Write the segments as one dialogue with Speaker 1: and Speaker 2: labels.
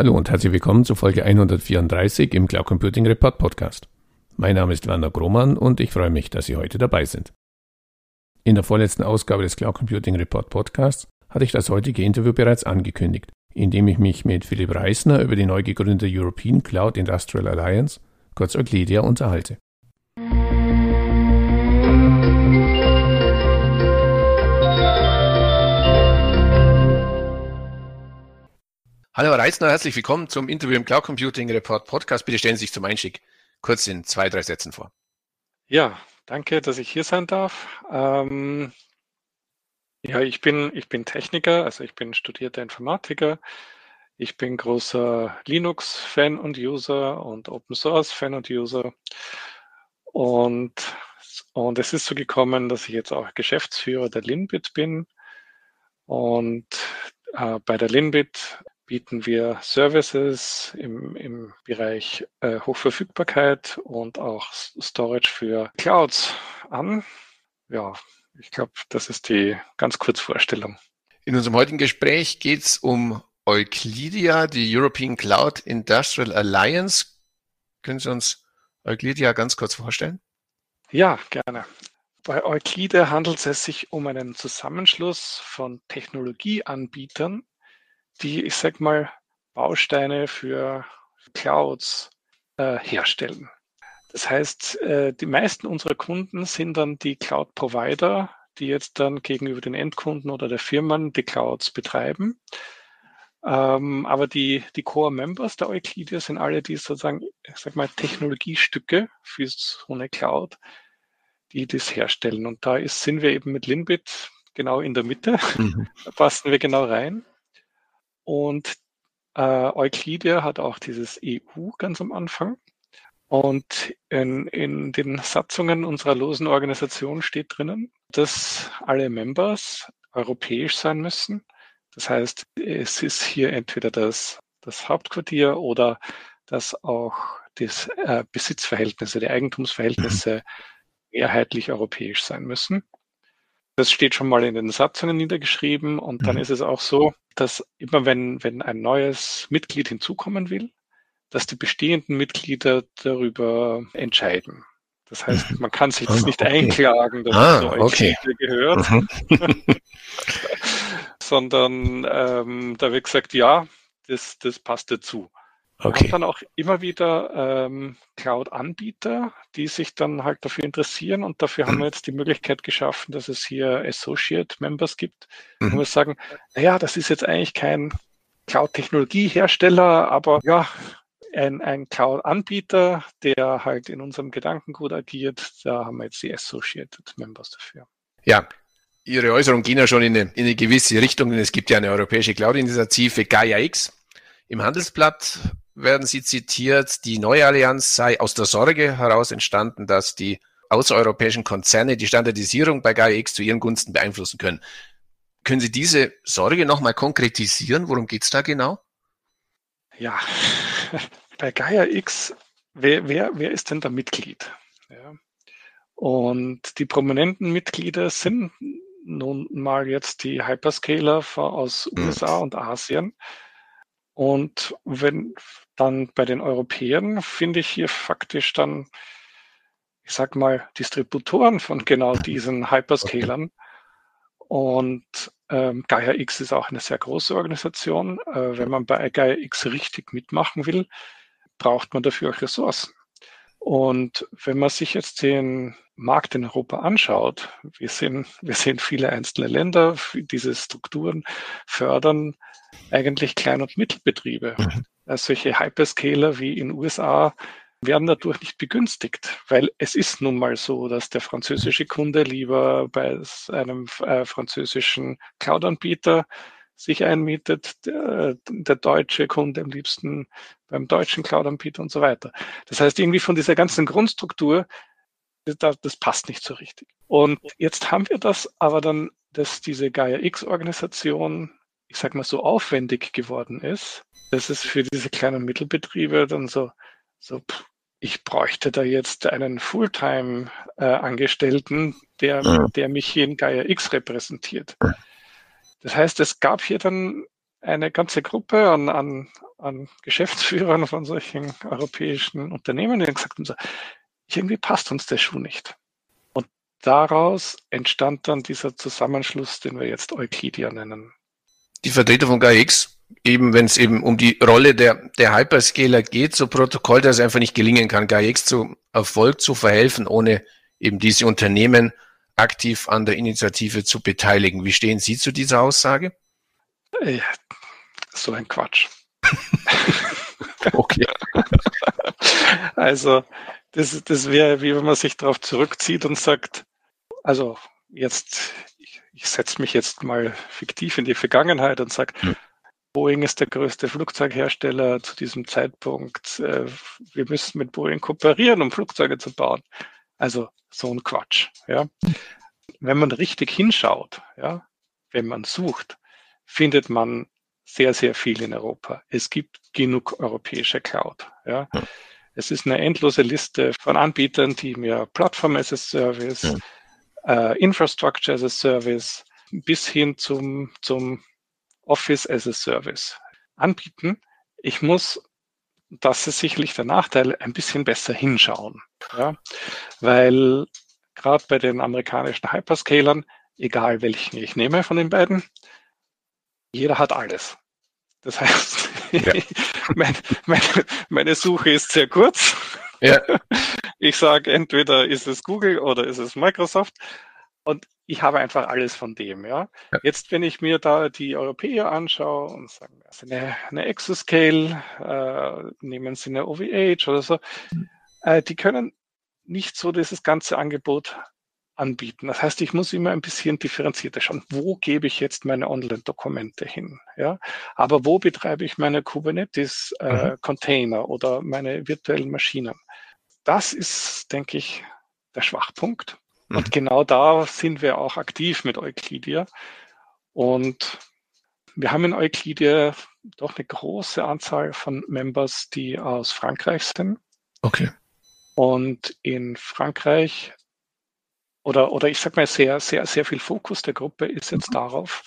Speaker 1: Hallo und herzlich willkommen zu Folge 134 im Cloud Computing Report Podcast. Mein Name ist Werner Grohmann und ich freue mich, dass Sie heute dabei sind. In der vorletzten Ausgabe des Cloud Computing Report Podcasts hatte ich das heutige Interview bereits angekündigt, indem ich mich mit Philipp Reisner über die neu gegründete European Cloud Industrial Alliance, kurz Euclidia, unterhalte. Hallo Herr Reisner, herzlich willkommen zum Interview im Cloud Computing Report Podcast. Bitte stellen Sie sich zum Einstieg kurz in zwei, drei Sätzen vor.
Speaker 2: Ja, danke, dass ich hier sein darf. Ähm, ja, ich bin, ich bin Techniker, also ich bin studierter Informatiker. Ich bin großer Linux-Fan und User und Open Source-Fan und User. Und, und es ist so gekommen, dass ich jetzt auch Geschäftsführer der Linbit bin. Und äh, bei der Linbit bieten wir Services im, im Bereich äh, Hochverfügbarkeit und auch Storage für Clouds an. Ja, ich glaube, das ist die ganz kurze Vorstellung.
Speaker 1: In unserem heutigen Gespräch geht es um Euclidia, die European Cloud Industrial Alliance. Können Sie uns Euclidia ganz kurz vorstellen?
Speaker 2: Ja, gerne. Bei Euclidia handelt es sich um einen Zusammenschluss von Technologieanbietern, die, ich sag mal, Bausteine für Clouds äh, herstellen. Das heißt, äh, die meisten unserer Kunden sind dann die Cloud-Provider, die jetzt dann gegenüber den Endkunden oder der Firmen die Clouds betreiben. Ähm, aber die, die Core-Members der Euclidia sind alle die sozusagen, ich sag mal, Technologiestücke für so eine Cloud, die das herstellen. Und da ist, sind wir eben mit Linbit genau in der Mitte. Mhm. Da passen wir genau rein. Und äh, Euclidia hat auch dieses EU ganz am Anfang. Und in, in den Satzungen unserer losen Organisation steht drinnen, dass alle Members europäisch sein müssen. Das heißt, es ist hier entweder das, das Hauptquartier oder dass auch das äh, Besitzverhältnisse, die Eigentumsverhältnisse mhm. mehrheitlich europäisch sein müssen. Das steht schon mal in den Satzungen niedergeschrieben und dann mhm. ist es auch so, dass immer wenn, wenn ein neues Mitglied hinzukommen will, dass die bestehenden Mitglieder darüber entscheiden. Das heißt, man kann sich das ah, nicht okay. einklagen, dass ah, es so okay. gehört, mhm. sondern ähm, da wird gesagt, ja, das, das passt dazu. Okay. Wir haben dann auch immer wieder ähm, Cloud-Anbieter, die sich dann halt dafür interessieren und dafür haben wir jetzt die Möglichkeit geschaffen, dass es hier Associate Members gibt, mhm. wo wir sagen, naja, das ist jetzt eigentlich kein Cloud-Technologiehersteller, aber ja, ein, ein Cloud-Anbieter, der halt in unserem Gedankengut agiert, da haben wir jetzt die Associated Members dafür.
Speaker 1: Ja, Ihre Äußerungen gehen ja schon in eine, in eine gewisse Richtung, denn es gibt ja eine europäische Cloud-Initiative Gaia X. Im Handelsblatt werden Sie zitiert, die neue Allianz sei aus der Sorge heraus entstanden, dass die außereuropäischen Konzerne die Standardisierung bei GAIA-X zu ihren Gunsten beeinflussen können. Können Sie diese Sorge nochmal konkretisieren? Worum geht es da genau?
Speaker 2: Ja, bei GAIA-X, wer, wer, wer ist denn da Mitglied? Ja. Und die prominenten Mitglieder sind nun mal jetzt die Hyperscaler aus USA hm. und Asien. Und wenn dann bei den Europäern finde ich hier faktisch dann, ich sag mal, Distributoren von genau diesen Hyperscalern. Und ähm, Gaia X ist auch eine sehr große Organisation. Äh, wenn man bei Gaia X richtig mitmachen will, braucht man dafür auch Ressourcen. Und wenn man sich jetzt den Markt in Europa anschaut, wir sehen, wir sehen viele einzelne Länder, diese Strukturen fördern eigentlich Klein- und Mittelbetriebe. Mhm. Also solche Hyperscaler wie in USA werden dadurch nicht begünstigt, weil es ist nun mal so, dass der französische Kunde lieber bei einem äh, französischen Cloud-Anbieter sich einmietet, der, der, deutsche Kunde am liebsten beim deutschen Cloud-Anbieter und so weiter. Das heißt, irgendwie von dieser ganzen Grundstruktur, das, das passt nicht so richtig. Und jetzt haben wir das aber dann, dass diese Gaia X-Organisation ich sag mal, so aufwendig geworden ist, dass es für diese kleinen Mittelbetriebe dann so, so ich bräuchte da jetzt einen Fulltime-Angestellten, äh, der, der mich hier in Gaia X repräsentiert. Das heißt, es gab hier dann eine ganze Gruppe an, an, an Geschäftsführern von solchen europäischen Unternehmen, die gesagt haben, so, irgendwie passt uns der Schuh nicht. Und daraus entstand dann dieser Zusammenschluss, den wir jetzt Euclidia nennen.
Speaker 1: Die Vertreter von GAIX, eben wenn es eben um die Rolle der, der Hyperscaler geht, so Protokoll, dass es einfach nicht gelingen kann, GAIX zu Erfolg zu verhelfen, ohne eben diese Unternehmen aktiv an der Initiative zu beteiligen. Wie stehen Sie zu dieser Aussage?
Speaker 2: Ja, so ein Quatsch.
Speaker 1: okay.
Speaker 2: Also, das, das wäre, wie wenn man sich darauf zurückzieht und sagt, also jetzt, ich, ich setze mich jetzt mal fiktiv in die Vergangenheit und sage, hm. Boeing ist der größte Flugzeughersteller zu diesem Zeitpunkt. Äh, wir müssen mit Boeing kooperieren, um Flugzeuge zu bauen. Also so ein Quatsch. Ja. Wenn man richtig hinschaut, ja, wenn man sucht, findet man sehr, sehr viel in Europa. Es gibt genug europäische Cloud. Ja. ja. Es ist eine endlose Liste von Anbietern, die mir Plattform as a Service, ja. äh, Infrastructure as a Service bis hin zum, zum Office as a Service anbieten. Ich muss, das ist sicherlich der Nachteil, ein bisschen besser hinschauen. Ja? Weil gerade bei den amerikanischen Hyperscalern, egal welchen ich nehme von den beiden, jeder hat alles. Das heißt, ja. mein, meine, meine Suche ist sehr kurz. Ja. Ich sage, entweder ist es Google oder ist es Microsoft. Und ich habe einfach alles von dem. Ja. ja. Jetzt, wenn ich mir da die Europäer anschaue und sagen, also eine, eine Exoscale, äh, nehmen Sie eine OVH oder so, mhm. äh, die können nicht so dieses ganze Angebot anbieten. Das heißt, ich muss immer ein bisschen differenzierter schauen. Wo gebe ich jetzt meine Online-Dokumente hin? Ja, aber wo betreibe ich meine Kubernetes-Container äh, mhm. oder meine virtuellen Maschinen? Das ist, denke ich, der Schwachpunkt. Mhm. Und genau da sind wir auch aktiv mit Euclidia. Und wir haben in Euclidia doch eine große Anzahl von Members, die aus Frankreich sind.
Speaker 1: Okay.
Speaker 2: Und in Frankreich oder, oder ich sag mal, sehr, sehr, sehr viel Fokus der Gruppe ist jetzt mhm. darauf,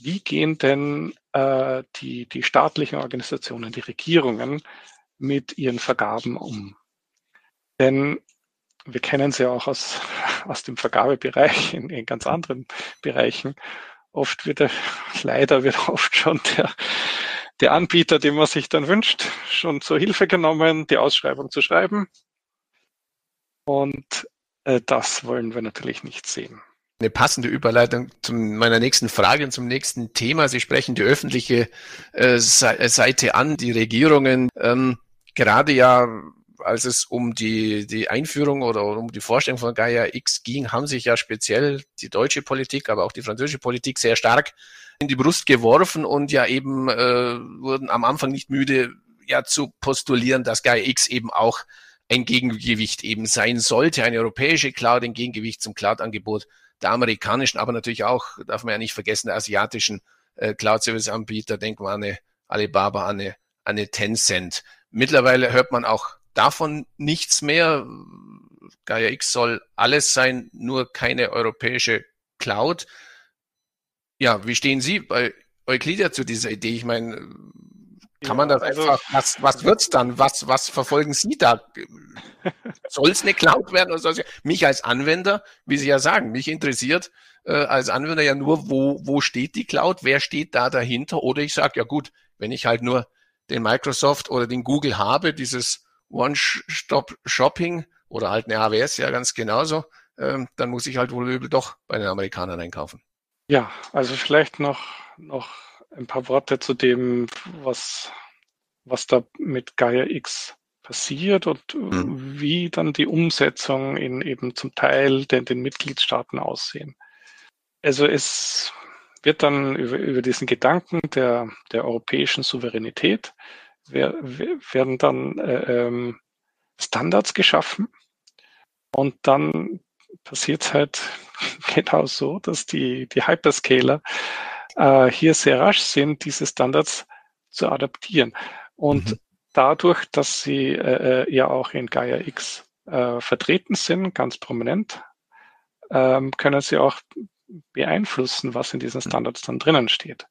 Speaker 2: wie gehen denn äh, die, die staatlichen Organisationen, die Regierungen mit ihren Vergaben um? Denn wir kennen sie auch aus, aus dem Vergabebereich in, in ganz anderen Bereichen. Oft wird er, leider wird oft schon der, der Anbieter, den man sich dann wünscht, schon zur Hilfe genommen, die Ausschreibung zu schreiben. Und das wollen wir natürlich nicht sehen.
Speaker 1: Eine passende Überleitung zu meiner nächsten Frage und zum nächsten Thema. Sie sprechen die öffentliche äh, Seite an, die Regierungen. Ähm, gerade ja, als es um die, die Einführung oder um die Vorstellung von Gaia X ging, haben sich ja speziell die deutsche Politik, aber auch die französische Politik sehr stark in die Brust geworfen und ja eben äh, wurden am Anfang nicht müde, ja zu postulieren, dass Gaia X eben auch ein Gegengewicht eben sein sollte, eine europäische Cloud, ein Gegengewicht zum Cloud-Angebot der amerikanischen, aber natürlich auch, darf man ja nicht vergessen, der asiatischen äh, Cloud-Service-Anbieter, denken wir an eine Alibaba, an eine, an eine Tencent. Mittlerweile hört man auch davon nichts mehr. Gaia X soll alles sein, nur keine europäische Cloud. Ja, wie stehen Sie bei Euclidia zu dieser Idee? Ich meine, kann man das also, einfach, was, was wird's dann? Was, was verfolgen Sie da? Soll es eine Cloud werden oder soll mich als Anwender, wie Sie ja sagen, mich interessiert äh, als Anwender ja nur, wo, wo steht die Cloud? Wer steht da dahinter? Oder ich sage, ja gut, wenn ich halt nur den Microsoft oder den Google habe, dieses One-Stop-Shopping oder halt eine AWS ja ganz genauso, ähm, dann muss ich halt wohl doch bei den Amerikanern einkaufen.
Speaker 2: Ja, also vielleicht noch, noch ein paar Worte zu dem, was, was da mit Gaia X passiert und mhm. wie dann die Umsetzung in eben zum Teil den, den Mitgliedstaaten aussehen. Also es wird dann über, über diesen Gedanken der, der europäischen Souveränität wer, werden dann äh, ähm, Standards geschaffen und dann passiert es halt genau so, dass die, die Hyperscaler äh, hier sehr rasch sind, diese Standards zu adaptieren. Und mhm. dadurch, dass sie äh, äh ja auch in Gaia X äh, vertreten sind, ganz prominent, ähm, können sie auch beeinflussen, was in diesen mhm. Standards dann drinnen steht.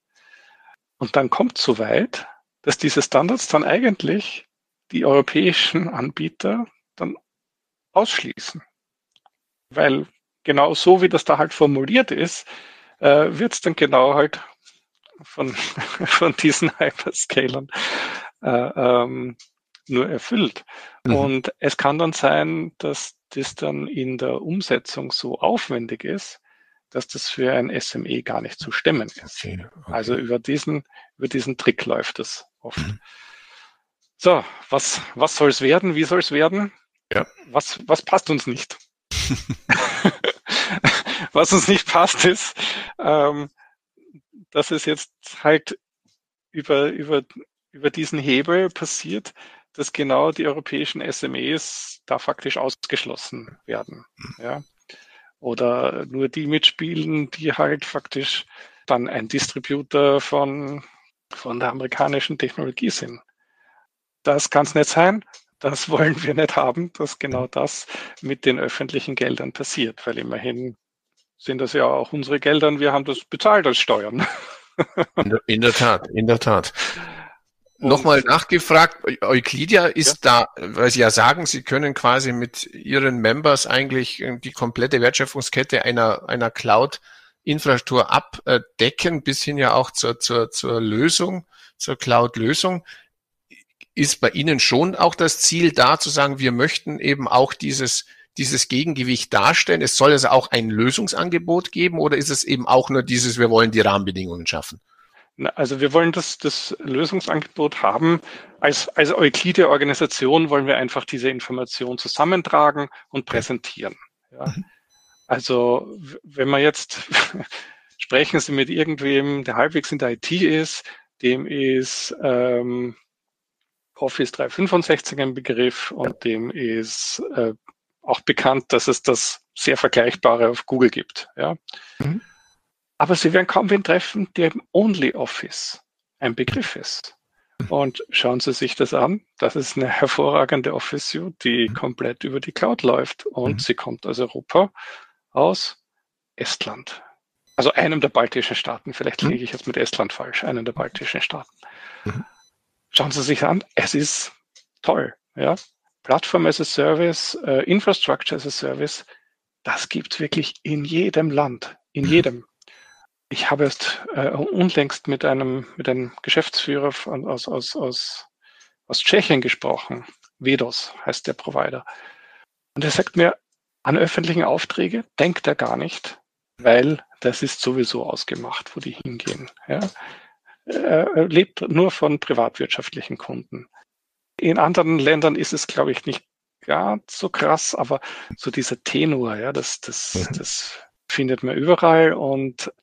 Speaker 2: Und dann kommt so weit, dass diese Standards dann eigentlich die europäischen Anbieter dann ausschließen. Weil genau so, wie das da halt formuliert ist, äh, wird es dann genau halt von, von diesen Hyperscalern äh, ähm, nur erfüllt. Mhm. Und es kann dann sein, dass das dann in der Umsetzung so aufwendig ist, dass das für ein SME gar nicht zu stemmen ist. Okay, okay. Also über diesen, über diesen Trick läuft es oft. Mhm. So, was, was soll es werden? Wie soll es werden? Ja. Was, was passt uns nicht? was uns nicht passt, ist, ähm, dass es jetzt halt über, über, über diesen Hebel passiert, dass genau die europäischen SMEs da faktisch ausgeschlossen werden. Ja. Oder nur die mitspielen, die halt faktisch dann ein Distributor von, von der amerikanischen Technologie sind. Das kann es nicht sein. Das wollen wir nicht haben, dass genau das mit den öffentlichen Geldern passiert, weil immerhin sind das ja auch unsere Gelder und wir haben das bezahlt als Steuern.
Speaker 1: In der, Tat, in der Tat. Nochmal nachgefragt, Euclidia ist ja. da, weil Sie ja sagen, Sie können quasi mit Ihren Members eigentlich die komplette Wertschöpfungskette einer, einer Cloud-Infrastruktur abdecken, bis hin ja auch zur, zur, zur Lösung, zur Cloud-Lösung. Ist bei Ihnen schon auch das Ziel da zu sagen, wir möchten eben auch dieses, dieses Gegengewicht darstellen? Es soll also auch ein Lösungsangebot geben oder ist es eben auch nur dieses, wir wollen die Rahmenbedingungen schaffen?
Speaker 2: Also wir wollen das, das Lösungsangebot haben. Als, als Euclide-Organisation wollen wir einfach diese Information zusammentragen und präsentieren. Ja. Mhm. Also wenn man jetzt sprechen Sie mit irgendwem, der halbwegs in der IT ist, dem ist ähm, Office 365 ein Begriff und dem ist äh, auch bekannt, dass es das sehr Vergleichbare auf Google gibt. Ja. Mhm. Aber Sie werden kaum wen treffen, der im OnlyOffice ein Begriff ist. Und schauen Sie sich das an. Das ist eine hervorragende Office Suite, die mhm. komplett über die Cloud läuft. Und mhm. sie kommt aus Europa, aus Estland. Also einem der baltischen Staaten. Vielleicht mhm. liege ich jetzt mit Estland falsch. Einem der baltischen Staaten. Mhm. Schauen Sie sich an. Es ist toll. Ja? Plattform as a Service, äh, Infrastructure as a Service. Das gibt's wirklich in jedem Land. In mhm. jedem. Ich habe erst äh, unlängst mit einem, mit einem Geschäftsführer von, aus, aus, aus, aus Tschechien gesprochen. Vedos heißt der Provider. Und er sagt mir, an öffentlichen Aufträge denkt er gar nicht, weil das ist sowieso ausgemacht, wo die hingehen. Ja. Er lebt nur von privatwirtschaftlichen Kunden. In anderen Ländern ist es, glaube ich, nicht ganz so krass, aber so dieser Tenor, ja, das, das, mhm. das findet man überall und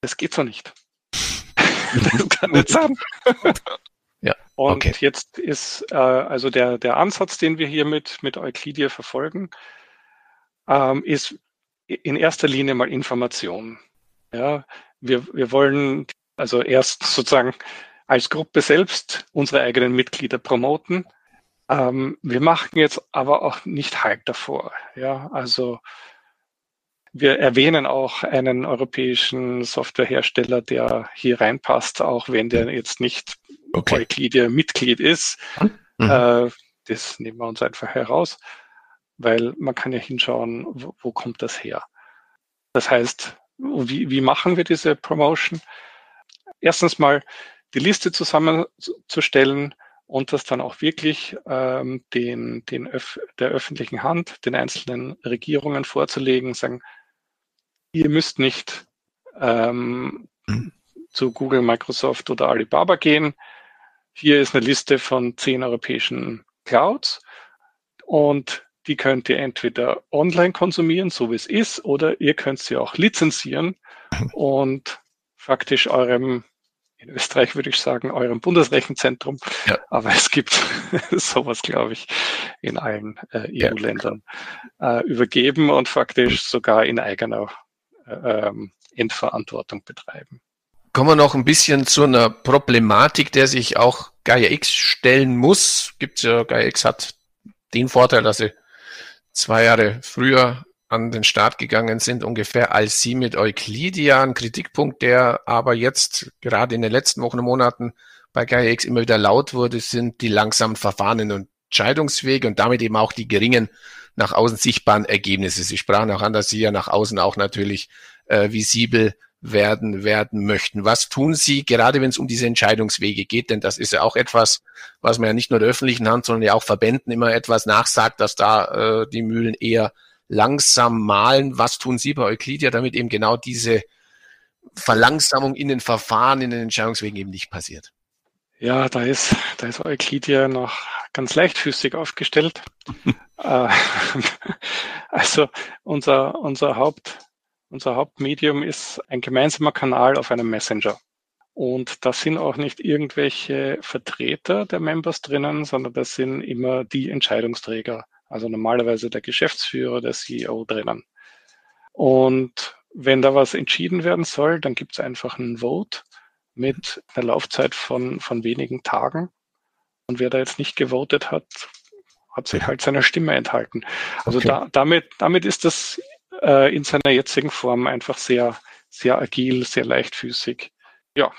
Speaker 2: das geht so nicht. das kann nicht sein. Ja, und okay. jetzt ist äh, also der, der Ansatz, den wir hier mit, mit Euclidia verfolgen, ähm, ist in erster Linie mal Information. Ja, wir, wir wollen also erst sozusagen als Gruppe selbst unsere eigenen Mitglieder promoten. Ähm, wir machen jetzt aber auch nicht Hype davor. Ja, also wir erwähnen auch einen europäischen Softwarehersteller, der hier reinpasst, auch wenn der jetzt nicht okay. Euclidia Mitglied ist. Mhm. Äh, das nehmen wir uns einfach heraus, weil man kann ja hinschauen, wo, wo kommt das her. Das heißt, wie, wie machen wir diese Promotion? Erstens mal die Liste zusammenzustellen und das dann auch wirklich ähm, den, den Öf der öffentlichen Hand, den einzelnen Regierungen vorzulegen, sagen, ihr müsst nicht ähm, mhm. zu Google, Microsoft oder Alibaba gehen. Hier ist eine Liste von zehn europäischen Clouds und die könnt ihr entweder online konsumieren, so wie es ist, oder ihr könnt sie auch lizenzieren und faktisch eurem, in Österreich würde ich sagen, eurem Bundesrechenzentrum, ja. aber es gibt sowas, glaube ich, in allen äh, EU-Ländern äh, übergeben und faktisch sogar in eigener ähm, Endverantwortung betreiben.
Speaker 1: Kommen wir noch ein bisschen zu einer Problematik, der sich auch Gaia X stellen muss. Gibt's ja, Gaia X hat den Vorteil, dass sie zwei Jahre früher an den Start gegangen sind, ungefähr als Sie mit Euclidia. Ein Kritikpunkt, der aber jetzt gerade in den letzten Wochen und Monaten bei GaiaX immer wieder laut wurde, sind die langsamen Verfahren und Entscheidungswege und damit eben auch die geringen nach außen sichtbaren Ergebnisse. Sie sprachen auch an, dass Sie ja nach außen auch natürlich äh, visibel werden, werden möchten. Was tun Sie, gerade wenn es um diese Entscheidungswege geht? Denn das ist ja auch etwas, was man ja nicht nur der öffentlichen Hand, sondern ja auch Verbänden immer etwas nachsagt, dass da äh, die Mühlen eher langsam malen. Was tun Sie bei Euclidia, damit eben genau diese Verlangsamung in den Verfahren, in den Entscheidungswegen eben nicht passiert?
Speaker 2: Ja, da ist, da ist Euclidia noch ganz leichtfüßig aufgestellt. Äh, also unser, unser, Haupt, unser Hauptmedium ist ein gemeinsamer Kanal auf einem Messenger. Und da sind auch nicht irgendwelche Vertreter der Members drinnen, sondern das sind immer die Entscheidungsträger. Also normalerweise der Geschäftsführer, der CEO drinnen. Und wenn da was entschieden werden soll, dann gibt es einfach einen Vote mit einer Laufzeit von, von wenigen Tagen. Und wer da jetzt nicht gewotet hat, hat sich halt seiner Stimme enthalten. Also okay. da, damit, damit ist das äh, in seiner jetzigen Form einfach sehr, sehr agil, sehr leichtfüßig. Ja.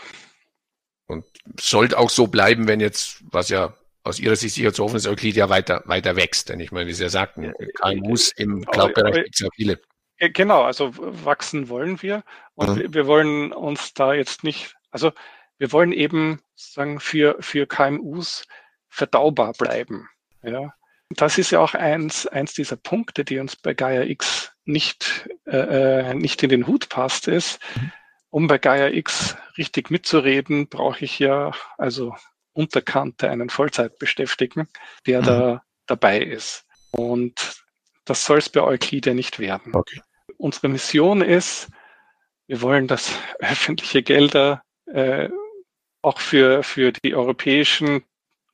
Speaker 1: Und sollte auch so bleiben, wenn jetzt, was ja aus Ihrer Sicht sicher zu hoffen ist, Euclid ja weiter, weiter wächst. Denn ich meine, wie Sie ja sagten, KMUs im Cloud-Bereich gibt es ja viele.
Speaker 2: Genau, also wachsen wollen wir und mhm. wir wollen uns da jetzt nicht, also wir wollen eben sagen für für KMUs verdaubar bleiben. Ja, das ist ja auch eins eins dieser Punkte, die uns bei Gaia X nicht äh, äh nicht in den Hut passt, ist, mhm. um bei Gaia X richtig mitzureden, brauche ich ja also Unterkante einen Vollzeitbeschäftigten, der mhm. da dabei ist. Und das soll es bei Euclid ja nicht werden. Okay. Unsere Mission ist, wir wollen, dass öffentliche Gelder äh, auch für, für die europäischen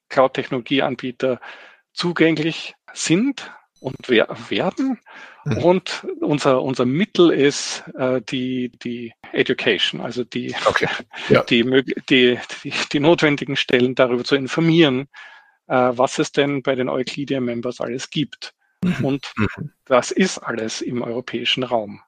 Speaker 2: Cloud-Technologieanbieter zugänglich sind und werden. Mhm. Und unser, unser Mittel ist äh, die, die Education, also die, okay. ja. die, die, die, die notwendigen Stellen darüber zu informieren, äh, was es denn bei den Euclidia-Members alles gibt. Mhm. Und mhm. das ist alles im europäischen Raum.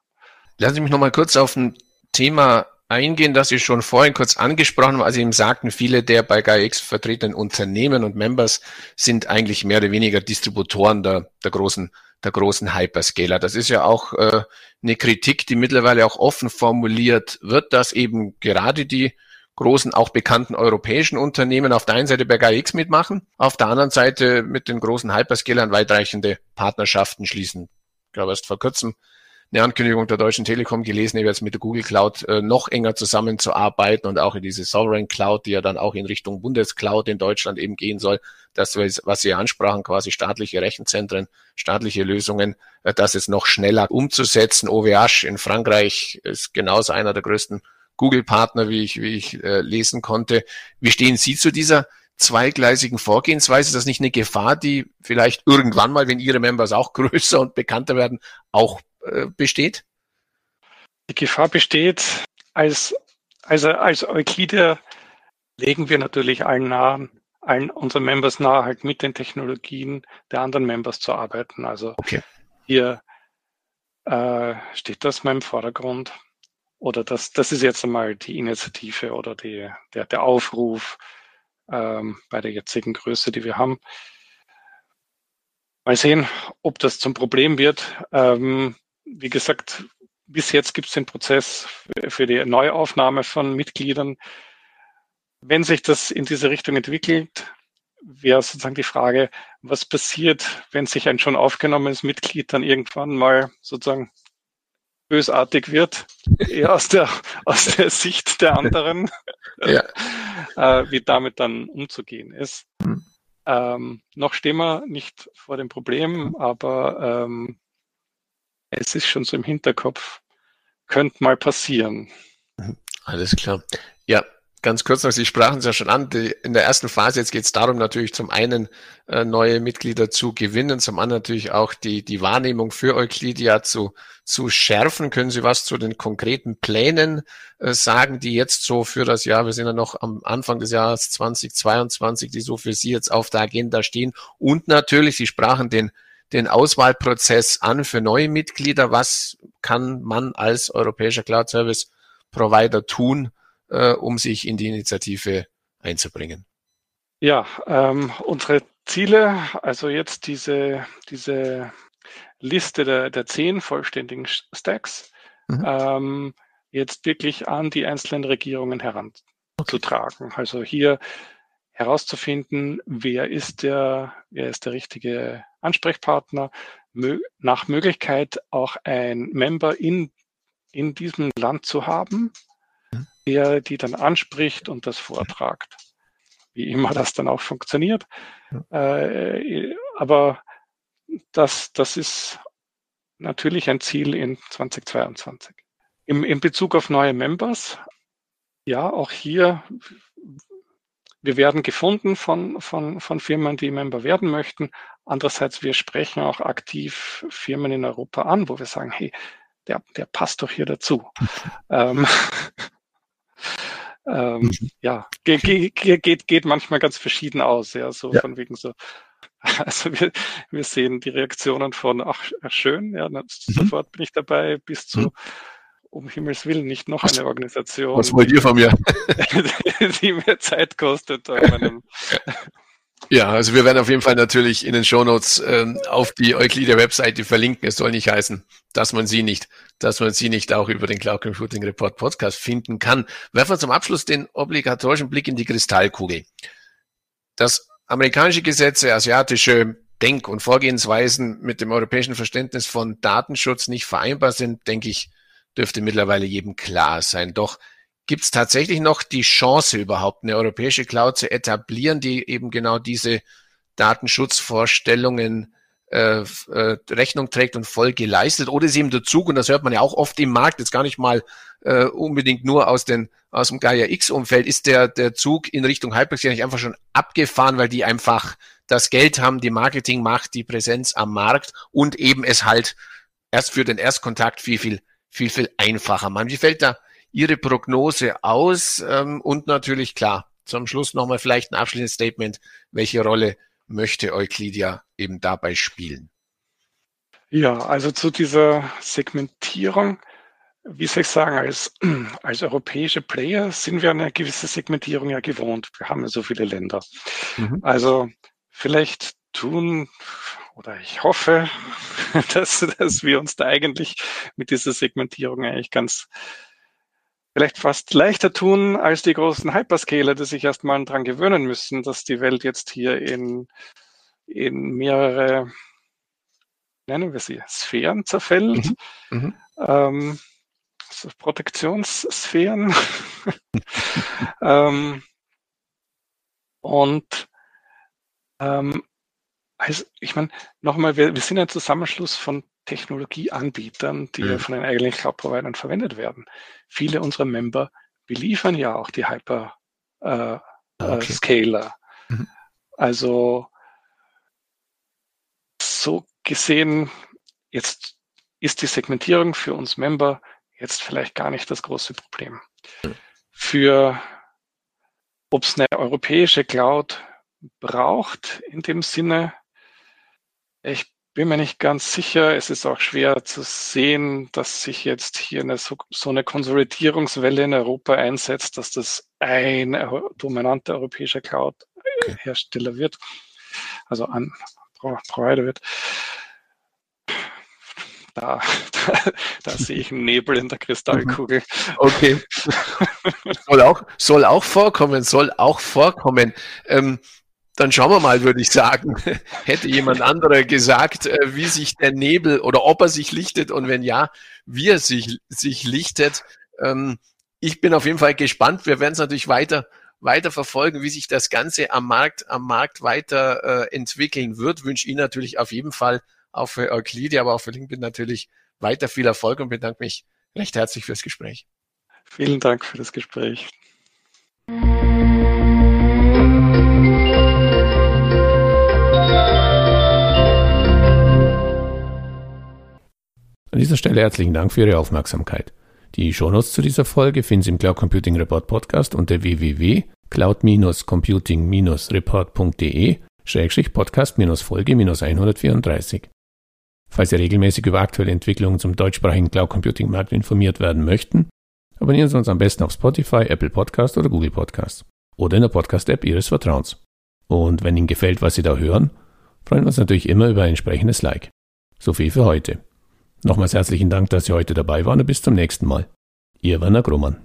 Speaker 1: Lassen Sie mich nochmal kurz auf ein Thema eingehen, das Sie schon vorhin kurz angesprochen haben, als Sie eben sagten, viele der bei GAIX vertretenen Unternehmen und Members sind eigentlich mehr oder weniger Distributoren der, der großen der großen Hyperscaler. Das ist ja auch äh, eine Kritik, die mittlerweile auch offen formuliert wird, dass eben gerade die großen, auch bekannten europäischen Unternehmen auf der einen Seite bei GAIX mitmachen, auf der anderen Seite mit den großen Hyperscalern weitreichende Partnerschaften schließen. Ich glaube, erst vor kurzem eine Ankündigung der Deutschen Telekom gelesen, jetzt mit der Google Cloud äh, noch enger zusammenzuarbeiten und auch in diese Sovereign Cloud, die ja dann auch in Richtung Bundescloud in Deutschland eben gehen soll. Das, was Sie ansprachen, quasi staatliche Rechenzentren, staatliche Lösungen, äh, das jetzt noch schneller umzusetzen. OVH in Frankreich ist genauso einer der größten Google-Partner, wie ich, wie ich äh, lesen konnte. Wie stehen Sie zu dieser zweigleisigen Vorgehensweise? Ist das nicht eine Gefahr, die vielleicht irgendwann mal, wenn Ihre Members auch größer und bekannter werden, auch äh, besteht?
Speaker 2: Die Gefahr besteht, als, also als Euclide legen wir natürlich allen nahe, allen unseren Members nahe, halt mit den Technologien der anderen Members zu arbeiten. Also okay. hier äh, steht das mal im Vordergrund. Oder das, das ist jetzt einmal die Initiative oder die, der, der Aufruf ähm, bei der jetzigen Größe, die wir haben. Mal sehen, ob das zum Problem wird. Ähm, wie gesagt, bis jetzt gibt es den Prozess für die Neuaufnahme von Mitgliedern. Wenn sich das in diese Richtung entwickelt, wäre sozusagen die Frage, was passiert, wenn sich ein schon aufgenommenes Mitglied dann irgendwann mal sozusagen bösartig wird, eher aus der, aus der Sicht der anderen, ja. äh, wie damit dann umzugehen ist. Mhm. Ähm, noch stehen wir nicht vor dem Problem, aber ähm, es ist schon so im Hinterkopf, könnte mal passieren.
Speaker 1: Mhm. Alles klar. Ja, ganz kurz noch, Sie sprachen es ja schon an, die, in der ersten Phase, jetzt geht es darum, natürlich zum einen äh, neue Mitglieder zu gewinnen, zum anderen natürlich auch die, die Wahrnehmung für Euclidia zu, zu schärfen. Können Sie was zu den konkreten Plänen äh, sagen, die jetzt so für das Jahr, wir sind ja noch am Anfang des Jahres 2022, die so für Sie jetzt auf der Agenda stehen und natürlich, Sie sprachen den den Auswahlprozess an für neue Mitglieder? Was kann man als europäischer Cloud Service Provider tun, äh, um sich in die Initiative einzubringen?
Speaker 2: Ja, ähm, unsere Ziele, also jetzt diese, diese Liste der, der zehn vollständigen Stacks, mhm. ähm, jetzt wirklich an die einzelnen Regierungen heranzutragen. Okay. Also hier herauszufinden, wer ist der, wer ist der richtige Ansprechpartner, nach Möglichkeit auch ein Member in, in diesem Land zu haben, mhm. der die dann anspricht und das vortragt. Wie immer das dann auch funktioniert. Äh, aber das, das ist natürlich ein Ziel in 2022. Im, in Bezug auf neue Members, ja, auch hier wir werden gefunden von, von, von Firmen, die Member werden möchten. Andererseits, wir sprechen auch aktiv Firmen in Europa an, wo wir sagen, hey, der, der passt doch hier dazu. ähm, ähm, mhm. ja, geht, geht, geht manchmal ganz verschieden aus, ja, so ja. von wegen so. Also wir, wir sehen die Reaktionen von, ach, schön, ja, mhm. sofort bin ich dabei, bis zu, mhm um Himmels Willen nicht noch eine Organisation.
Speaker 1: Was wollt ihr von mir?
Speaker 2: die mir Zeit kostet.
Speaker 1: Ja, also wir werden auf jeden Fall natürlich in den Shownotes ähm, auf die Euclidia Webseite verlinken. Es soll nicht heißen, dass man sie nicht, dass man sie nicht auch über den Cloud Computing Report Podcast finden kann. Werfen wir zum Abschluss den obligatorischen Blick in die Kristallkugel. Dass amerikanische Gesetze, asiatische Denk- und Vorgehensweisen mit dem europäischen Verständnis von Datenschutz nicht vereinbar sind, denke ich, dürfte mittlerweile jedem klar sein. Doch gibt es tatsächlich noch die Chance, überhaupt eine europäische Cloud zu etablieren, die eben genau diese Datenschutzvorstellungen äh, äh, Rechnung trägt und voll geleistet? Oder ist eben der Zug, und das hört man ja auch oft im Markt, jetzt gar nicht mal äh, unbedingt nur aus, den, aus dem Gaia X-Umfeld, ist der, der Zug in Richtung Hyperxia nicht einfach schon abgefahren, weil die einfach das Geld haben, die Marketingmacht, die Präsenz am Markt und eben es halt erst für den Erstkontakt viel, viel viel, viel einfacher machen. Wie fällt da Ihre Prognose aus? Ähm, und natürlich klar, zum Schluss nochmal vielleicht ein abschließendes Statement. Welche Rolle möchte Euclidia eben dabei spielen?
Speaker 2: Ja, also zu dieser Segmentierung, wie soll ich sagen, als, als europäische Player sind wir eine gewisse Segmentierung ja gewohnt. Wir haben ja so viele Länder. Mhm. Also vielleicht tun oder ich hoffe, dass, dass wir uns da eigentlich mit dieser Segmentierung eigentlich ganz vielleicht fast leichter tun als die großen Hyperscaler, die sich erstmal dran gewöhnen müssen, dass die Welt jetzt hier in, in mehrere, nennen wir sie, Sphären zerfällt. Mhm. Mhm. Ähm, so Protektionssphären. ähm, und ähm, also ich meine, nochmal, wir, wir sind ein Zusammenschluss von Technologieanbietern, die mhm. von den eigentlichen Cloud-Providern verwendet werden. Viele unserer Member beliefern ja auch die Hyper äh, äh okay. Scaler. Mhm. Also so gesehen, jetzt ist die Segmentierung für uns Member jetzt vielleicht gar nicht das große Problem. Mhm. Für ob es eine europäische Cloud braucht in dem Sinne, ich bin mir nicht ganz sicher. Es ist auch schwer zu sehen, dass sich jetzt hier eine, so, eine Konsolidierungswelle in Europa einsetzt, dass das ein dominanter europäischer Cloud-Hersteller wird, also ein Provider wird. Da, da, da, sehe ich einen Nebel in der Kristallkugel.
Speaker 1: Mhm. Okay. soll, auch, soll auch vorkommen, soll auch vorkommen. Ähm, dann schauen wir mal, würde ich sagen. Hätte jemand anderer gesagt, äh, wie sich der Nebel oder ob er sich lichtet und wenn ja, wie er sich, sich lichtet. Ähm, ich bin auf jeden Fall gespannt. Wir werden es natürlich weiter, weiter verfolgen, wie sich das Ganze am Markt, am Markt weiter äh, entwickeln wird. Wünsche Ihnen natürlich auf jeden Fall auch für Euclidia, aber auch für LinkedIn natürlich weiter viel Erfolg und bedanke mich recht herzlich fürs Gespräch.
Speaker 2: Vielen Dank für das Gespräch.
Speaker 1: An dieser Stelle herzlichen Dank für Ihre Aufmerksamkeit. Die Shownotes zu dieser Folge finden Sie im Cloud Computing Report Podcast unter www.cloud-computing-report.de Podcast-Folge 134. Falls Sie regelmäßig über aktuelle Entwicklungen zum deutschsprachigen Cloud Computing Markt informiert werden möchten, abonnieren Sie uns am besten auf Spotify, Apple Podcast oder Google Podcast oder in der Podcast-App Ihres Vertrauens. Und wenn Ihnen gefällt, was Sie da hören, freuen wir uns natürlich immer über ein entsprechendes Like. So viel für heute. Nochmals herzlichen Dank, dass Sie heute dabei waren und bis zum nächsten Mal. Ihr Werner Grummann.